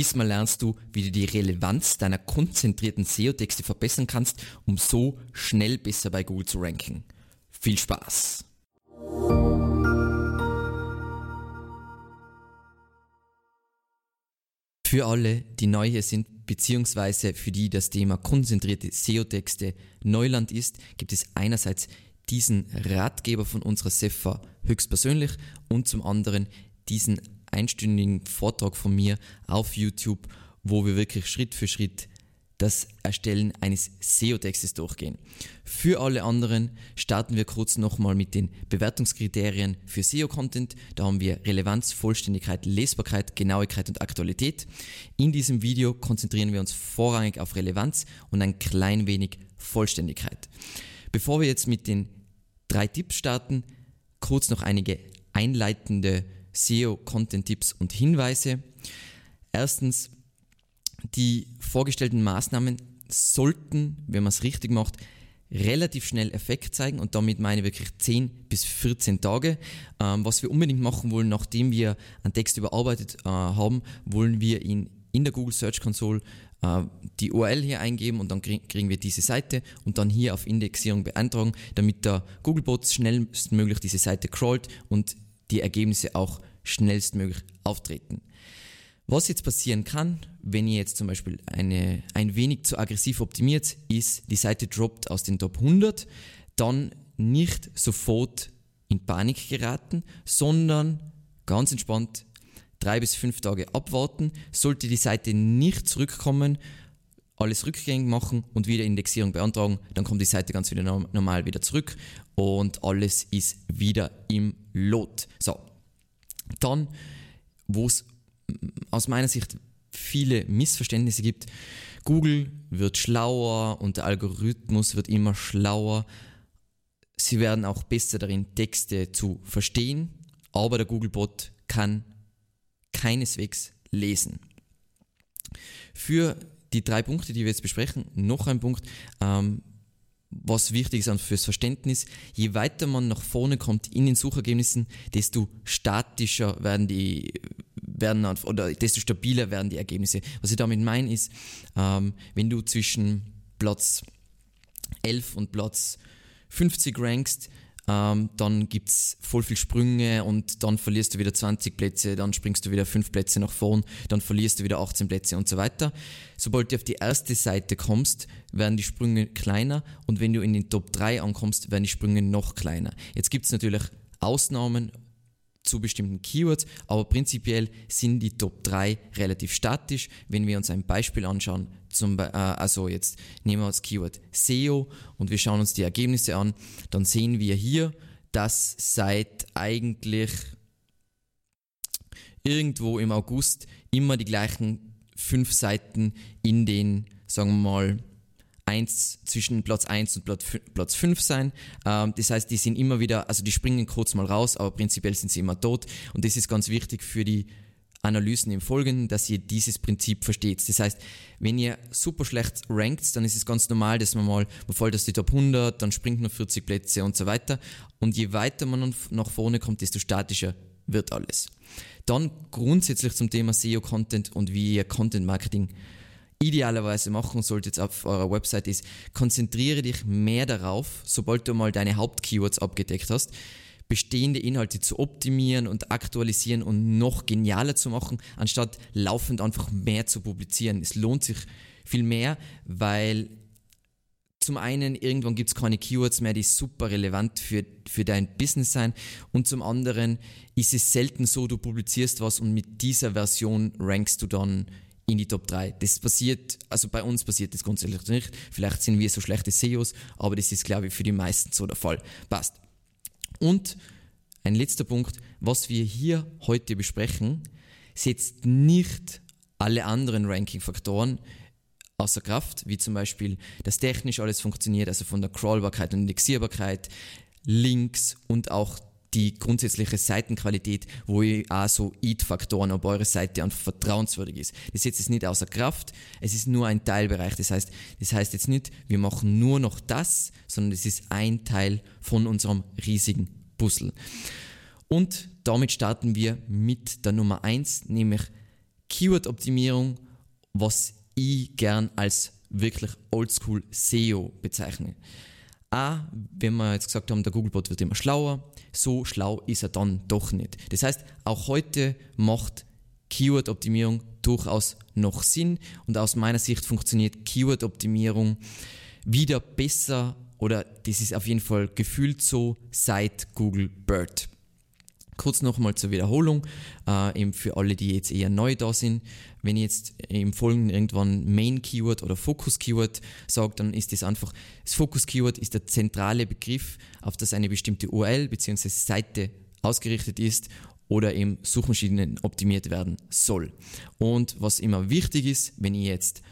Diesmal lernst du, wie du die Relevanz deiner konzentrierten SEO-Texte verbessern kannst, um so schnell besser bei Google zu ranken. Viel Spaß! Für alle, die neu hier sind, beziehungsweise für die das Thema konzentrierte SEO-Texte Neuland ist, gibt es einerseits diesen Ratgeber von unserer SEFA höchstpersönlich und zum anderen diesen einstündigen Vortrag von mir auf YouTube, wo wir wirklich Schritt für Schritt das Erstellen eines SEO-Textes durchgehen. Für alle anderen starten wir kurz nochmal mit den Bewertungskriterien für SEO-Content. Da haben wir Relevanz, Vollständigkeit, Lesbarkeit, Genauigkeit und Aktualität. In diesem Video konzentrieren wir uns vorrangig auf Relevanz und ein klein wenig Vollständigkeit. Bevor wir jetzt mit den drei Tipps starten, kurz noch einige einleitende SEO-Content-Tipps und Hinweise. Erstens, die vorgestellten Maßnahmen sollten, wenn man es richtig macht, relativ schnell Effekt zeigen und damit meine ich wirklich 10 bis 14 Tage. Ähm, was wir unbedingt machen wollen, nachdem wir einen Text überarbeitet äh, haben, wollen wir ihn in der Google Search Console äh, die URL hier eingeben und dann kriegen wir diese Seite und dann hier auf Indexierung beantragen, damit der Googlebot schnellstmöglich diese Seite crawlt und die Ergebnisse auch schnellstmöglich auftreten. Was jetzt passieren kann, wenn ihr jetzt zum Beispiel eine, ein wenig zu aggressiv optimiert, ist, die Seite droppt aus den Top 100, dann nicht sofort in Panik geraten, sondern ganz entspannt drei bis fünf Tage abwarten. Sollte die Seite nicht zurückkommen, alles rückgängig machen und wieder Indexierung beantragen, dann kommt die Seite ganz wieder normal wieder zurück und alles ist wieder im Lot. So, dann, wo es aus meiner Sicht viele Missverständnisse gibt. Google wird schlauer und der Algorithmus wird immer schlauer. Sie werden auch besser darin, Texte zu verstehen, aber der Googlebot kann keineswegs lesen. Für die drei Punkte, die wir jetzt besprechen, noch ein Punkt, ähm, was wichtig ist fürs Verständnis. Je weiter man nach vorne kommt in den Suchergebnissen, desto statischer werden die werden oder desto stabiler werden die Ergebnisse. Was ich damit meine ist, ähm, wenn du zwischen Platz 11 und Platz 50 rankst, ähm, dann es voll viel Sprünge und dann verlierst du wieder 20 Plätze, dann springst du wieder 5 Plätze nach vorn, dann verlierst du wieder 18 Plätze und so weiter. Sobald du auf die erste Seite kommst, werden die Sprünge kleiner und wenn du in den Top 3 ankommst, werden die Sprünge noch kleiner. Jetzt gibt es natürlich Ausnahmen, zu bestimmten Keywords, aber prinzipiell sind die Top 3 relativ statisch. Wenn wir uns ein Beispiel anschauen, zum, äh, also jetzt nehmen wir das Keyword SEO und wir schauen uns die Ergebnisse an, dann sehen wir hier, dass seit eigentlich irgendwo im August immer die gleichen fünf Seiten in den, sagen wir mal, 1, zwischen Platz 1 und Platz 5 sein. Ähm, das heißt, die sind immer wieder, also die springen kurz mal raus, aber prinzipiell sind sie immer tot. Und das ist ganz wichtig für die Analysen im Folgenden, dass ihr dieses Prinzip versteht. Das heißt, wenn ihr super schlecht rankt, dann ist es ganz normal, dass man mal, man fällt aus die Top 100, dann springt man 40 Plätze und so weiter. Und je weiter man nach vorne kommt, desto statischer wird alles. Dann grundsätzlich zum Thema SEO-Content und wie ihr Content-Marketing idealerweise machen solltet auf eurer Website ist, konzentriere dich mehr darauf, sobald du mal deine Hauptkeywords abgedeckt hast, bestehende Inhalte zu optimieren und aktualisieren und noch genialer zu machen, anstatt laufend einfach mehr zu publizieren. Es lohnt sich viel mehr, weil zum einen, irgendwann gibt es keine Keywords mehr, die super relevant für, für dein Business sein. Und zum anderen ist es selten so, du publizierst was und mit dieser Version rankst du dann in die Top 3. Das passiert, also bei uns passiert das grundsätzlich nicht. Vielleicht sind wir so schlechte SEOs, aber das ist, glaube ich, für die meisten so der Fall. Passt. Und ein letzter Punkt, was wir hier heute besprechen, setzt nicht alle anderen Ranking-Faktoren außer Kraft, wie zum Beispiel, dass technisch alles funktioniert, also von der Crawlbarkeit und Indexierbarkeit, Links und auch die grundsätzliche Seitenqualität, wo ihr auch so Eat-Faktoren auf eurer Seite einfach vertrauenswürdig ist. Das setzt es nicht außer Kraft, es ist nur ein Teilbereich. Das heißt, das heißt jetzt nicht, wir machen nur noch das, sondern es ist ein Teil von unserem riesigen Puzzle. Und damit starten wir mit der Nummer eins, nämlich Keyword-Optimierung, was ich gern als wirklich Oldschool SEO bezeichne. Auch wenn wir jetzt gesagt haben, der Googlebot wird immer schlauer, so schlau ist er dann doch nicht. Das heißt, auch heute macht Keyword-Optimierung durchaus noch Sinn und aus meiner Sicht funktioniert Keyword-Optimierung wieder besser oder das ist auf jeden Fall gefühlt so seit Google Bird. Kurz nochmal zur Wiederholung, äh, eben für alle, die jetzt eher neu da sind. Wenn ich jetzt im Folgenden irgendwann Main Keyword oder Focus Keyword sage, dann ist das einfach, das Focus Keyword ist der zentrale Begriff, auf das eine bestimmte URL bzw. Seite ausgerichtet ist oder eben Suchmaschinen optimiert werden soll. Und was immer wichtig ist, wenn ihr jetzt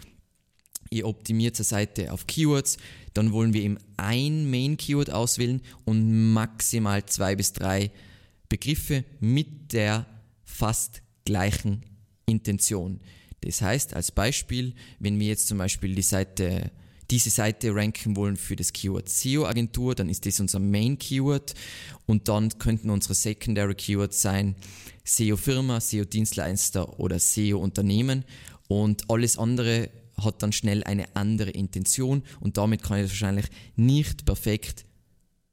ihr optimiert zur Seite auf Keywords, dann wollen wir eben ein Main Keyword auswählen und maximal zwei bis drei Begriffe mit der fast gleichen Intention. Das heißt, als Beispiel, wenn wir jetzt zum Beispiel die Seite, diese Seite ranken wollen für das Keyword SEO-Agentur, dann ist das unser Main-Keyword und dann könnten unsere Secondary Keywords sein SEO-Firma, SEO-Dienstleister oder SEO-Unternehmen und alles andere hat dann schnell eine andere Intention und damit kann ich wahrscheinlich nicht perfekt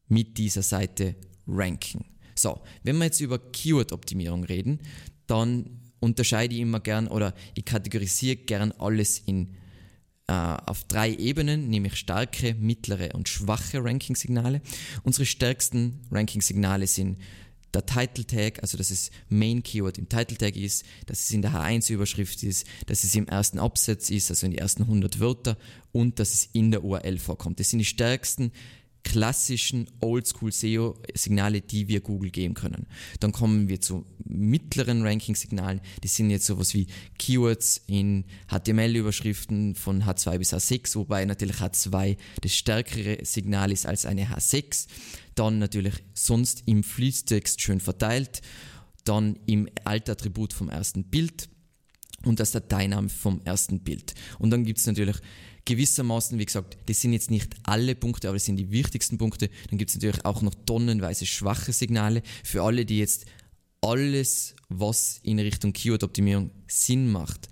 mit dieser Seite ranken. So, wenn wir jetzt über Keyword-Optimierung reden, dann unterscheide ich immer gern oder ich kategorisiere gern alles in äh, auf drei Ebenen, nämlich starke, mittlere und schwache Ranking-Signale. Unsere stärksten Ranking-Signale sind der Title Tag, also dass es Main Keyword im Title Tag ist, dass es in der H1-Überschrift ist, dass es im ersten Absatz ist, also in die ersten 100 Wörter und dass es in der URL vorkommt. Das sind die stärksten klassischen Oldschool SEO-Signale, die wir Google geben können. Dann kommen wir zu mittleren Ranking-Signalen. Die sind jetzt sowas wie Keywords in HTML-Überschriften von H2 bis H6, wobei natürlich H2 das stärkere Signal ist als eine H6. Dann natürlich sonst im Fließtext schön verteilt. Dann im Altattribut vom ersten Bild und das Dateiname vom ersten Bild. Und dann gibt es natürlich gewissermaßen, wie gesagt, das sind jetzt nicht alle Punkte, aber das sind die wichtigsten Punkte. Dann gibt es natürlich auch noch tonnenweise schwache Signale für alle, die jetzt alles, was in Richtung Keyword-Optimierung Sinn macht.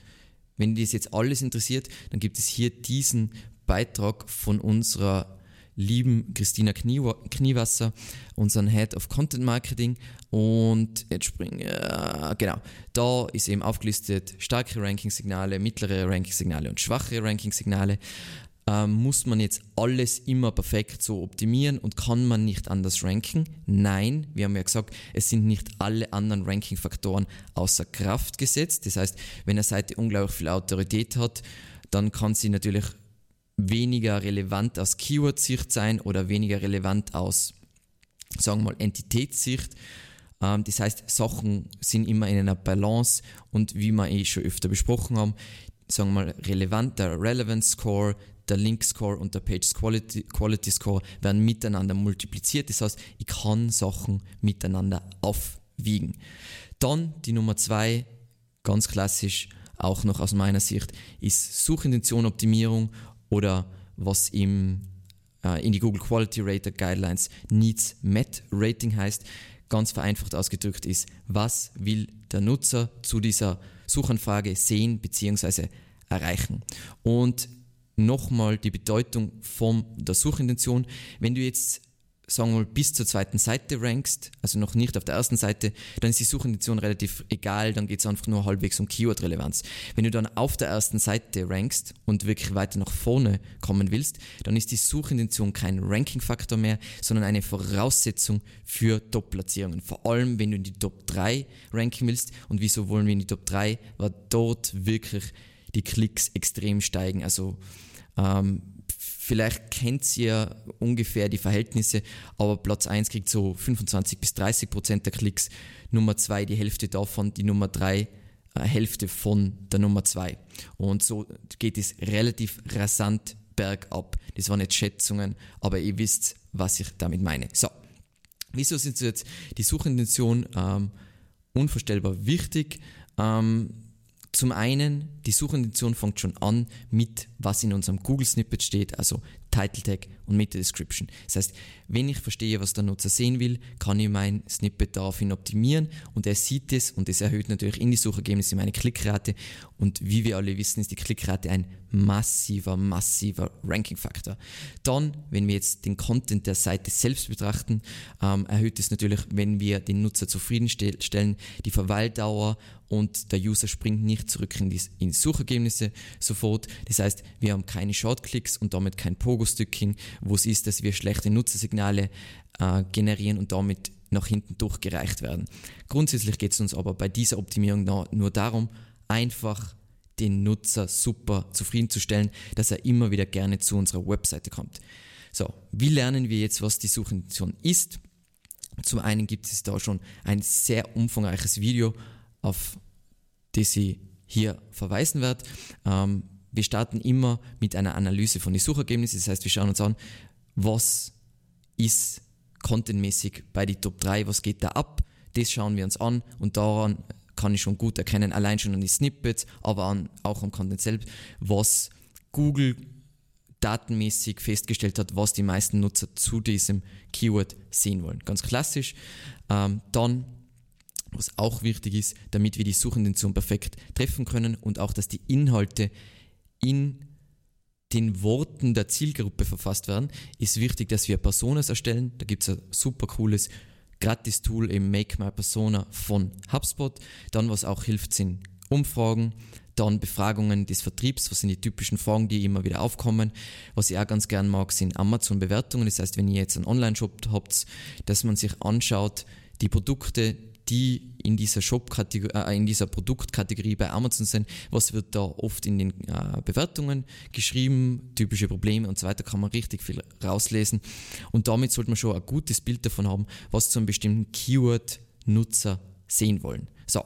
Wenn das jetzt alles interessiert, dann gibt es hier diesen Beitrag von unserer lieben Christina Kniewasser, unseren Head of Content Marketing. Und jetzt springen, äh, genau, da ist eben aufgelistet starke Ranking-Signale, mittlere Ranking-Signale und schwache Ranking-Signale. Ähm, muss man jetzt alles immer perfekt so optimieren und kann man nicht anders ranken? Nein, wir haben ja gesagt, es sind nicht alle anderen Ranking-Faktoren außer Kraft gesetzt. Das heißt, wenn eine Seite unglaublich viel Autorität hat, dann kann sie natürlich weniger relevant aus Keyword-Sicht sein oder weniger relevant aus, sagen wir mal, Entitätssicht. Ähm, das heißt, Sachen sind immer in einer Balance und wie wir eh schon öfter besprochen haben, sagen wir mal, relevant, der Relevance Score, der Link Score und der Page Quality, Quality Score werden miteinander multipliziert. Das heißt, ich kann Sachen miteinander aufwiegen. Dann die Nummer zwei, ganz klassisch, auch noch aus meiner Sicht, ist Suchintention-Optimierung oder was im, äh, in die Google Quality Rater Guidelines Needs Met Rating heißt. Ganz vereinfacht ausgedrückt ist, was will der Nutzer zu dieser Suchanfrage sehen bzw. erreichen. Und nochmal die Bedeutung von der Suchintention. Wenn du jetzt sagen wir mal, bis zur zweiten Seite rankst, also noch nicht auf der ersten Seite, dann ist die Suchintention relativ egal, dann geht es einfach nur halbwegs um Keyword-Relevanz. Wenn du dann auf der ersten Seite rankst und wirklich weiter nach vorne kommen willst, dann ist die Suchintention kein Ranking-Faktor mehr, sondern eine Voraussetzung für Top-Platzierungen. Vor allem, wenn du in die Top 3 ranken willst. Und wieso wollen wir in die Top 3? Weil dort wirklich die Klicks extrem steigen. Also ähm, Vielleicht kennt ihr ungefähr die Verhältnisse, aber Platz 1 kriegt so 25 bis 30 Prozent der Klicks, Nummer 2 die Hälfte davon, die Nummer 3 äh, Hälfte von der Nummer 2. Und so geht es relativ rasant bergab. Das waren jetzt Schätzungen, aber ihr wisst, was ich damit meine. So, wieso sind jetzt die Suchintention ähm, unvorstellbar wichtig? Ähm, zum einen, die Suchintention fängt schon an mit, was in unserem Google Snippet steht, also Title Tag und Meta Description. Das heißt, wenn ich verstehe, was der Nutzer sehen will, kann ich mein Snippet daraufhin optimieren und er sieht es und es erhöht natürlich in die Suchergebnisse meine Klickrate und wie wir alle wissen, ist die Klickrate ein massiver, massiver Ranking-Faktor. Dann, wenn wir jetzt den Content der Seite selbst betrachten, ähm, erhöht es natürlich, wenn wir den Nutzer zufriedenstellen, die Verweildauer und der User springt nicht zurück in die, in die Suchergebnisse sofort. Das heißt, wir haben keine Shortclicks und damit kein Pogo-Sticking, wo es ist, dass wir schlechte Nutzersignale äh, generieren und damit nach hinten durchgereicht werden. Grundsätzlich geht es uns aber bei dieser Optimierung nur darum, einfach den Nutzer super zufriedenzustellen, dass er immer wieder gerne zu unserer Webseite kommt. So, wie lernen wir jetzt, was die Suchintention ist? Zum einen gibt es da schon ein sehr umfangreiches Video, auf das ich hier verweisen werde. Ähm, wir starten immer mit einer Analyse von den Suchergebnissen. Das heißt, wir schauen uns an, was ist contentmäßig bei den Top 3, was geht da ab. Das schauen wir uns an und daran kann ich schon gut erkennen, allein schon an die Snippets, aber an, auch am Content selbst, was Google datenmäßig festgestellt hat, was die meisten Nutzer zu diesem Keyword sehen wollen. Ganz klassisch. Ähm, dann, was auch wichtig ist, damit wir die Suchintention perfekt treffen können und auch, dass die Inhalte in den Worten der Zielgruppe verfasst werden, ist wichtig, dass wir Personas erstellen. Da gibt es ein super cooles Gratis-Tool im Make My Persona von HubSpot. Dann, was auch hilft, sind Umfragen. Dann Befragungen des Vertriebs, was sind die typischen Fragen, die immer wieder aufkommen. Was ich auch ganz gern mag, sind Amazon-Bewertungen. Das heißt, wenn ihr jetzt einen Online-Shop habt, dass man sich anschaut, die Produkte, die in dieser Shop-Kategorie, äh, in dieser Produktkategorie bei Amazon sind, was wird da oft in den äh, Bewertungen geschrieben, typische Probleme und so weiter, kann man richtig viel rauslesen. Und damit sollte man schon ein gutes Bild davon haben, was zu einem bestimmten Keyword Nutzer sehen wollen. So,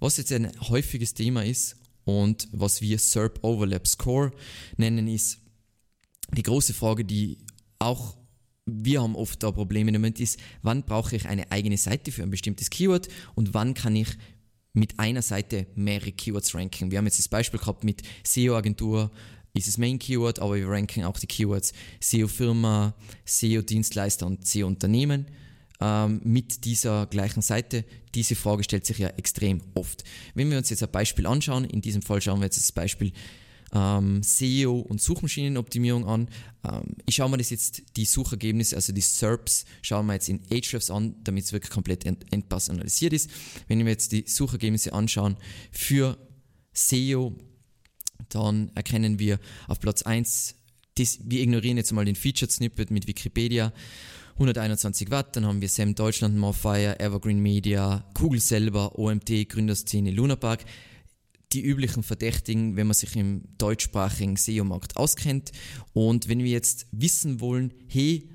was jetzt ein häufiges Thema ist und was wir SERP Overlap Score nennen, ist die große Frage, die auch wir haben oft da Probleme Moment ist, wann brauche ich eine eigene Seite für ein bestimmtes Keyword und wann kann ich mit einer Seite mehrere Keywords ranken. Wir haben jetzt das Beispiel gehabt mit SEO-Agentur, ist es Main Keyword, aber wir ranken auch die Keywords SEO-Firma, SEO-Dienstleister und SEO-Unternehmen ähm, mit dieser gleichen Seite. Diese Frage stellt sich ja extrem oft. Wenn wir uns jetzt ein Beispiel anschauen, in diesem Fall schauen wir jetzt das Beispiel ähm, SEO und Suchmaschinenoptimierung an. Ähm, ich schaue mir das jetzt, die Suchergebnisse, also die SERPs, schauen wir jetzt in Ahrefs an, damit es wirklich komplett ent entpersonalisiert ist. Wenn wir jetzt die Suchergebnisse anschauen für SEO, dann erkennen wir auf Platz 1, das, wir ignorieren jetzt mal den Featured Snippet mit Wikipedia. 121 Watt, dann haben wir Sam Deutschland, Morfire, Evergreen Media, Kugel selber, OMT, Gründerszene, Lunapark die üblichen Verdächtigen, wenn man sich im deutschsprachigen SEO-Markt auskennt. Und wenn wir jetzt wissen wollen, hey,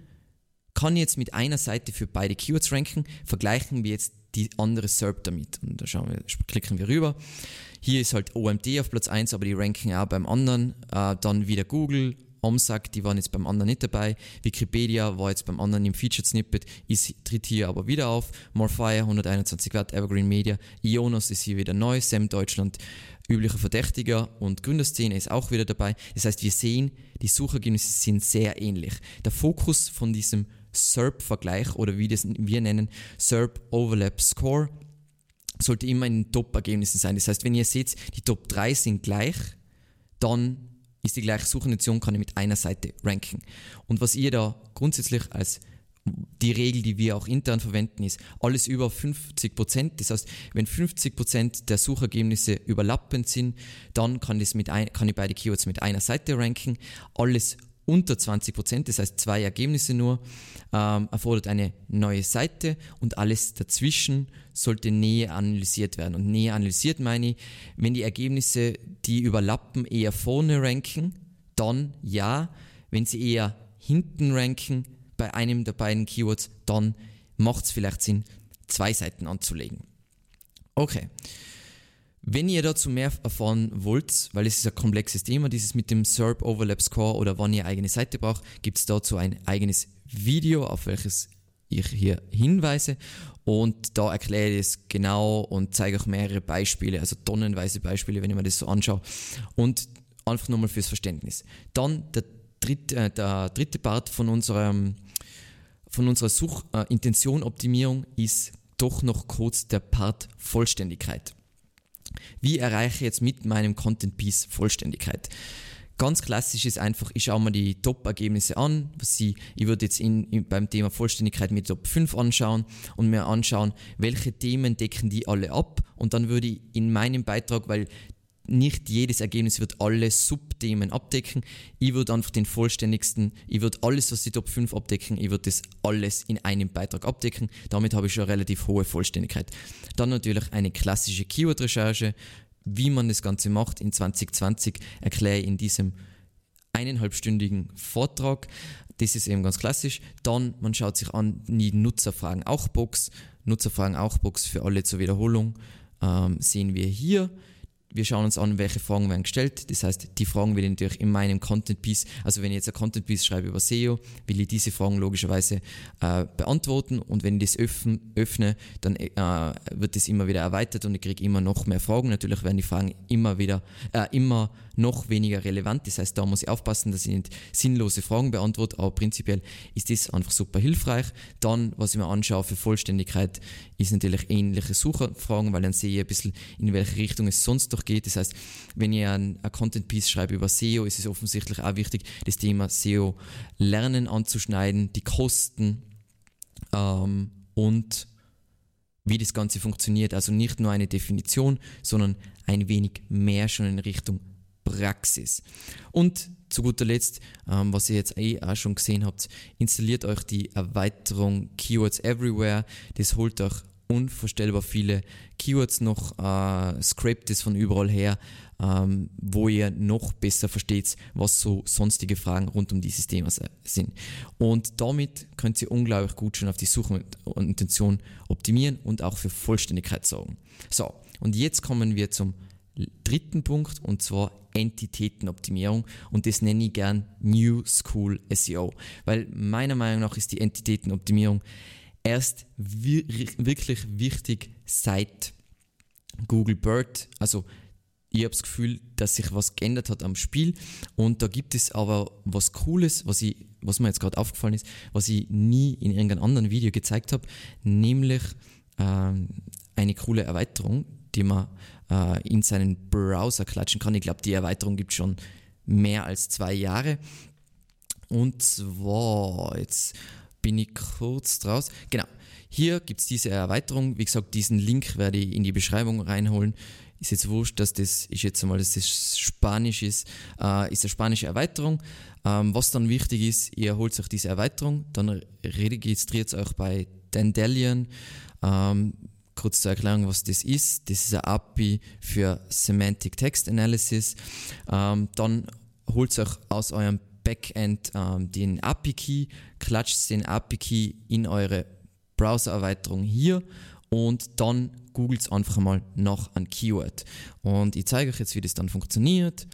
kann ich jetzt mit einer Seite für beide Keywords ranken, vergleichen wir jetzt die andere SERP damit. Und da schauen wir, klicken wir rüber. Hier ist halt OMD auf Platz 1, aber die ranken auch beim anderen. Äh, dann wieder Google, OMSAC, die waren jetzt beim anderen nicht dabei. Wikipedia war jetzt beim anderen im Featured Snippet, ist, tritt hier aber wieder auf. Morfire 121 Watt, Evergreen Media, Ionos ist hier wieder neu, Sam Deutschland, üblicher Verdächtiger und Gründerszene ist auch wieder dabei. Das heißt, wir sehen, die Suchergebnisse sind sehr ähnlich. Der Fokus von diesem SERP-Vergleich oder wie das wir nennen, SERP Overlap Score, sollte immer in den Top-Ergebnissen sein. Das heißt, wenn ihr seht, die Top 3 sind gleich, dann ist die gleiche Suchintention, kann ich mit einer Seite ranken. Und was ihr da grundsätzlich als die Regel, die wir auch intern verwenden, ist alles über 50 Prozent. Das heißt, wenn 50 Prozent der Suchergebnisse überlappend sind, dann kann, das mit ein, kann ich beide Keywords mit einer Seite ranken. Alles unter 20 Prozent, das heißt zwei Ergebnisse nur, ähm, erfordert eine neue Seite und alles dazwischen sollte näher analysiert werden. Und näher analysiert meine ich, wenn die Ergebnisse, die überlappen, eher vorne ranken, dann ja. Wenn sie eher hinten ranken bei einem der beiden Keywords, dann macht es vielleicht Sinn, zwei Seiten anzulegen. Okay. Wenn ihr dazu mehr erfahren wollt, weil es ist ein komplexes Thema, dieses mit dem SERP Overlap Score oder wann ihr eigene Seite braucht, gibt es dazu ein eigenes Video, auf welches ich hier hinweise. Und da erkläre ich es genau und zeige auch mehrere Beispiele, also tonnenweise Beispiele, wenn ich mir das so anschaue. Und einfach nochmal fürs Verständnis. Dann der dritte, äh, der dritte Part von, unserem, von unserer Suchintention-Optimierung äh, ist doch noch kurz der Part Vollständigkeit. Wie erreiche ich jetzt mit meinem Content Piece Vollständigkeit? Ganz klassisch ist einfach, ich schaue mir die Top-Ergebnisse an. Was ich, ich würde jetzt in, in, beim Thema Vollständigkeit mit Top 5 anschauen und mir anschauen, welche Themen decken die alle ab. Und dann würde ich in meinem Beitrag, weil nicht jedes Ergebnis wird alle Subthemen abdecken. Ich würde einfach den vollständigsten, ich würde alles, was die Top 5 abdecken, ich würde das alles in einem Beitrag abdecken. Damit habe ich schon relativ hohe Vollständigkeit. Dann natürlich eine klassische Keyword-Recherche. Wie man das Ganze macht in 2020 erkläre ich in diesem eineinhalbstündigen Vortrag. Das ist eben ganz klassisch. Dann, man schaut sich an, die Nutzerfragen auch Box. Nutzerfragen auch Box für alle zur Wiederholung ähm, sehen wir hier wir schauen uns an, welche Fragen werden gestellt. Das heißt, die Fragen will ich natürlich in meinem Content Piece, also wenn ich jetzt ein Content Piece schreibe über SEO, will ich diese Fragen logischerweise äh, beantworten und wenn ich das öffne, öffne dann äh, wird das immer wieder erweitert und ich kriege immer noch mehr Fragen. Natürlich werden die Fragen immer wieder, äh, immer noch weniger relevant. Das heißt, da muss ich aufpassen, dass ich nicht sinnlose Fragen beantworte, aber prinzipiell ist das einfach super hilfreich. Dann, was ich mir anschaue für Vollständigkeit, ist natürlich ähnliche Sucherfragen, weil dann sehe ich ein bisschen, in welche Richtung es sonst noch geht. Das heißt, wenn ich ein, ein Content Piece schreibe über SEO, ist es offensichtlich auch wichtig, das Thema SEO lernen anzuschneiden, die Kosten ähm, und wie das Ganze funktioniert. Also nicht nur eine Definition, sondern ein wenig mehr schon in Richtung Praxis. Und zu guter Letzt, ähm, was ihr jetzt eh auch schon gesehen habt, installiert euch die Erweiterung Keywords Everywhere. Das holt euch unvorstellbar viele Keywords noch, äh, scrapt es von überall her, ähm, wo ihr noch besser versteht, was so sonstige Fragen rund um dieses Thema sind. Und damit könnt ihr unglaublich gut schon auf die Suchintention optimieren und auch für Vollständigkeit sorgen. So, und jetzt kommen wir zum dritten Punkt und zwar Entitätenoptimierung und das nenne ich gern New School SEO, weil meiner Meinung nach ist die Entitätenoptimierung erst wir wirklich wichtig seit Google Bird, also ich habe das Gefühl, dass sich was geändert hat am Spiel und da gibt es aber was Cooles, was, ich, was mir jetzt gerade aufgefallen ist, was ich nie in irgendeinem anderen Video gezeigt habe, nämlich ähm, eine coole Erweiterung, die man äh, in seinen Browser klatschen kann. Ich glaube, die Erweiterung gibt schon mehr als zwei Jahre. Und zwar, jetzt bin ich kurz draus. Genau, hier gibt es diese Erweiterung. Wie gesagt, diesen Link werde ich in die Beschreibung reinholen. Ist jetzt wurscht, dass das, ich schätze mal, dass das Spanisch ist, äh, ist eine spanische Erweiterung. Ähm, was dann wichtig ist, ihr holt euch diese Erweiterung, dann registriert euch bei Dandelion. Ähm, kurz zur Erklärung, was das ist. Das ist eine API für Semantic Text Analysis. Ähm, dann holt euch aus eurem Backend ähm, den API-Key, klatscht den API-Key in eure Browser-Erweiterung hier und dann googelt einfach mal nach einem Keyword. Und ich zeige euch jetzt, wie das dann funktioniert.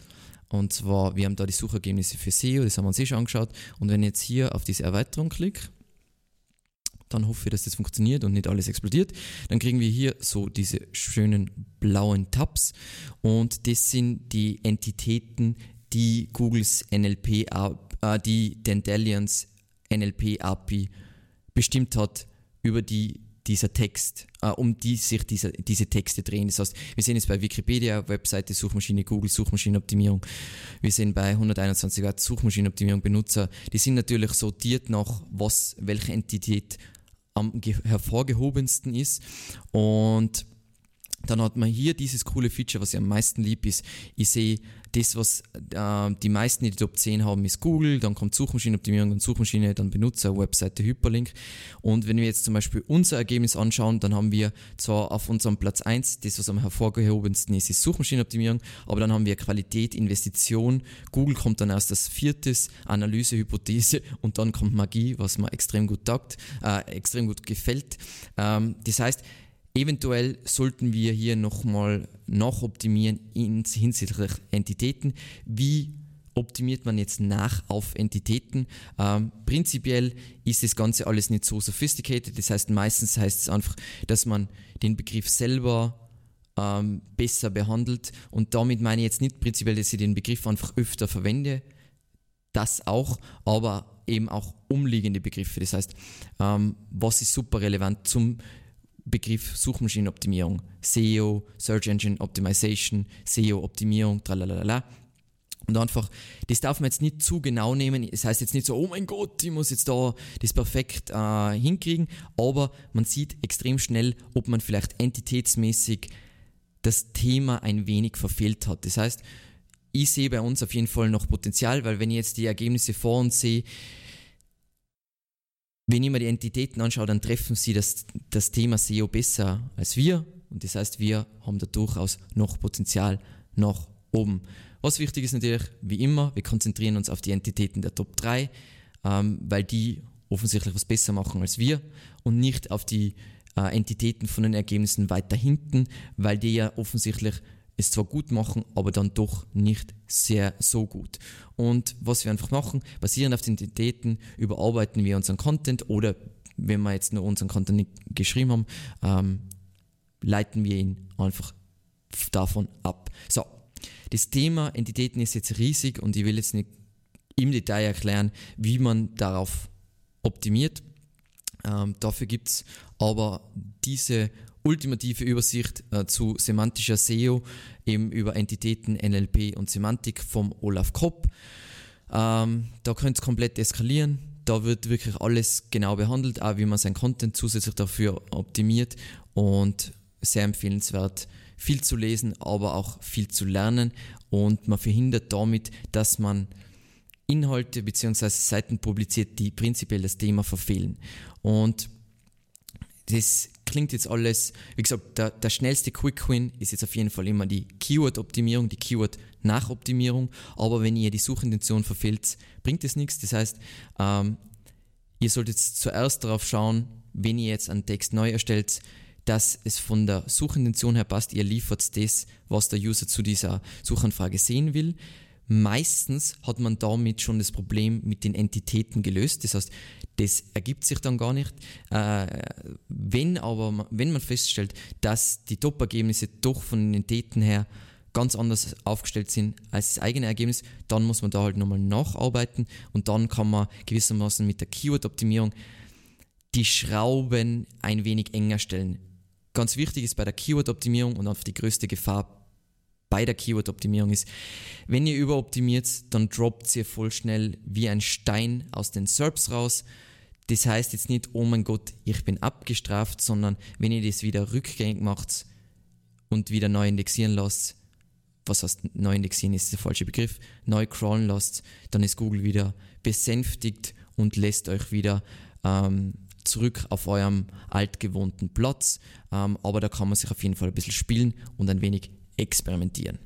Und zwar, wir haben da die Suchergebnisse für SEO, das haben wir uns eh schon angeschaut. Und wenn ich jetzt hier auf diese Erweiterung klicke, dann hoffe ich, dass das funktioniert und nicht alles explodiert. Dann kriegen wir hier so diese schönen blauen Tabs und das sind die Entitäten, die Googles NLP, äh, die Dendalians NLP API bestimmt hat, über die dieser Text, äh, um die sich diese, diese Texte drehen. Das heißt, wir sehen jetzt bei Wikipedia, Webseite, Suchmaschine, Google, Suchmaschinenoptimierung. Wir sehen bei 121 Grad Suchmaschinenoptimierung Benutzer. Die sind natürlich sortiert nach was, welche Entität am hervorgehobensten ist. Und dann hat man hier dieses coole Feature, was ich am meisten lieb ist. Ich sehe das, was äh, die meisten in die Top 10 haben, ist Google, dann kommt Suchmaschinenoptimierung, dann Suchmaschine, dann Benutzer, Webseite, Hyperlink. Und wenn wir jetzt zum Beispiel unser Ergebnis anschauen, dann haben wir zwar auf unserem Platz 1, das, was am hervorgehobensten ist, ist Suchmaschinenoptimierung, aber dann haben wir Qualität, Investition, Google kommt dann erst als viertes, Analyse, Hypothese und dann kommt Magie, was mir extrem gut taugt, äh, extrem gut gefällt. Ähm, das heißt, Eventuell sollten wir hier nochmal nachoptimieren hinsichtlich Entitäten. Wie optimiert man jetzt nach auf Entitäten? Ähm, prinzipiell ist das Ganze alles nicht so sophisticated. Das heißt, meistens heißt es einfach, dass man den Begriff selber ähm, besser behandelt. Und damit meine ich jetzt nicht prinzipiell, dass ich den Begriff einfach öfter verwende. das auch, aber eben auch umliegende Begriffe. Das heißt, ähm, was ist super relevant zum Begriff Suchmaschinenoptimierung, SEO, Search Engine Optimization, SEO-Optimierung, tralalala. Und einfach, das darf man jetzt nicht zu genau nehmen. Das heißt jetzt nicht so, oh mein Gott, ich muss jetzt da das perfekt äh, hinkriegen. Aber man sieht extrem schnell, ob man vielleicht entitätsmäßig das Thema ein wenig verfehlt hat. Das heißt, ich sehe bei uns auf jeden Fall noch Potenzial, weil wenn ich jetzt die Ergebnisse vor uns sehe, wenn ich mir die Entitäten anschaue, dann treffen sie das, das Thema SEO besser als wir. Und das heißt, wir haben da durchaus noch Potenzial nach oben. Was wichtig ist natürlich, wie immer, wir konzentrieren uns auf die Entitäten der Top 3, ähm, weil die offensichtlich was besser machen als wir und nicht auf die äh, Entitäten von den Ergebnissen weiter hinten, weil die ja offensichtlich es zwar gut machen, aber dann doch nicht sehr so gut. Und was wir einfach machen, basierend auf den Entitäten überarbeiten wir unseren Content oder wenn wir jetzt nur unseren Content nicht geschrieben haben, ähm, leiten wir ihn einfach davon ab. So, das Thema Entitäten ist jetzt riesig und ich will jetzt nicht im Detail erklären, wie man darauf optimiert. Ähm, dafür gibt es aber diese ultimative Übersicht äh, zu semantischer SEO, eben über Entitäten, NLP und Semantik vom Olaf Kopp. Ähm, da könnte es komplett eskalieren. Da wird wirklich alles genau behandelt, auch wie man sein Content zusätzlich dafür optimiert und sehr empfehlenswert, viel zu lesen, aber auch viel zu lernen und man verhindert damit, dass man Inhalte bzw. Seiten publiziert, die prinzipiell das Thema verfehlen. Und das klingt jetzt alles, wie gesagt, der, der schnellste Quick Win ist jetzt auf jeden Fall immer die Keyword-Optimierung, die Keyword-Nachoptimierung. Aber wenn ihr die Suchintention verfehlt, bringt es nichts. Das heißt, ähm, ihr solltet zuerst darauf schauen, wenn ihr jetzt einen Text neu erstellt, dass es von der Suchintention her passt. Ihr liefert das, was der User zu dieser Suchanfrage sehen will. Meistens hat man damit schon das Problem mit den Entitäten gelöst. Das heißt, das ergibt sich dann gar nicht. Äh, wenn aber, wenn man feststellt, dass die Top-Ergebnisse doch von den Entitäten her ganz anders aufgestellt sind als das eigene Ergebnis, dann muss man da halt nochmal nacharbeiten und dann kann man gewissermaßen mit der Keyword-Optimierung die Schrauben ein wenig enger stellen. Ganz wichtig ist bei der Keyword-Optimierung und auf die größte Gefahr bei der Keyword-Optimierung ist, wenn ihr überoptimiert, dann droppt ihr voll schnell wie ein Stein aus den SERPs raus. Das heißt jetzt nicht, oh mein Gott, ich bin abgestraft, sondern wenn ihr das wieder rückgängig macht und wieder neu indexieren lasst, was heißt neu indexieren ist der falsche Begriff, neu crawlen lasst, dann ist Google wieder besänftigt und lässt euch wieder ähm, zurück auf eurem altgewohnten Platz. Ähm, aber da kann man sich auf jeden Fall ein bisschen spielen und ein wenig experimentieren.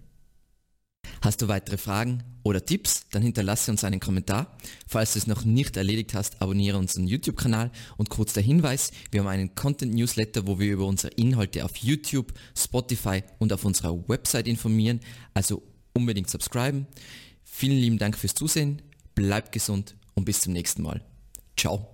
Hast du weitere Fragen oder Tipps, dann hinterlasse uns einen Kommentar. Falls du es noch nicht erledigt hast, abonniere unseren YouTube-Kanal und kurz der Hinweis, wir haben einen Content-Newsletter, wo wir über unsere Inhalte auf YouTube, Spotify und auf unserer Website informieren, also unbedingt subscriben. Vielen lieben Dank fürs Zusehen, bleibt gesund und bis zum nächsten Mal. Ciao.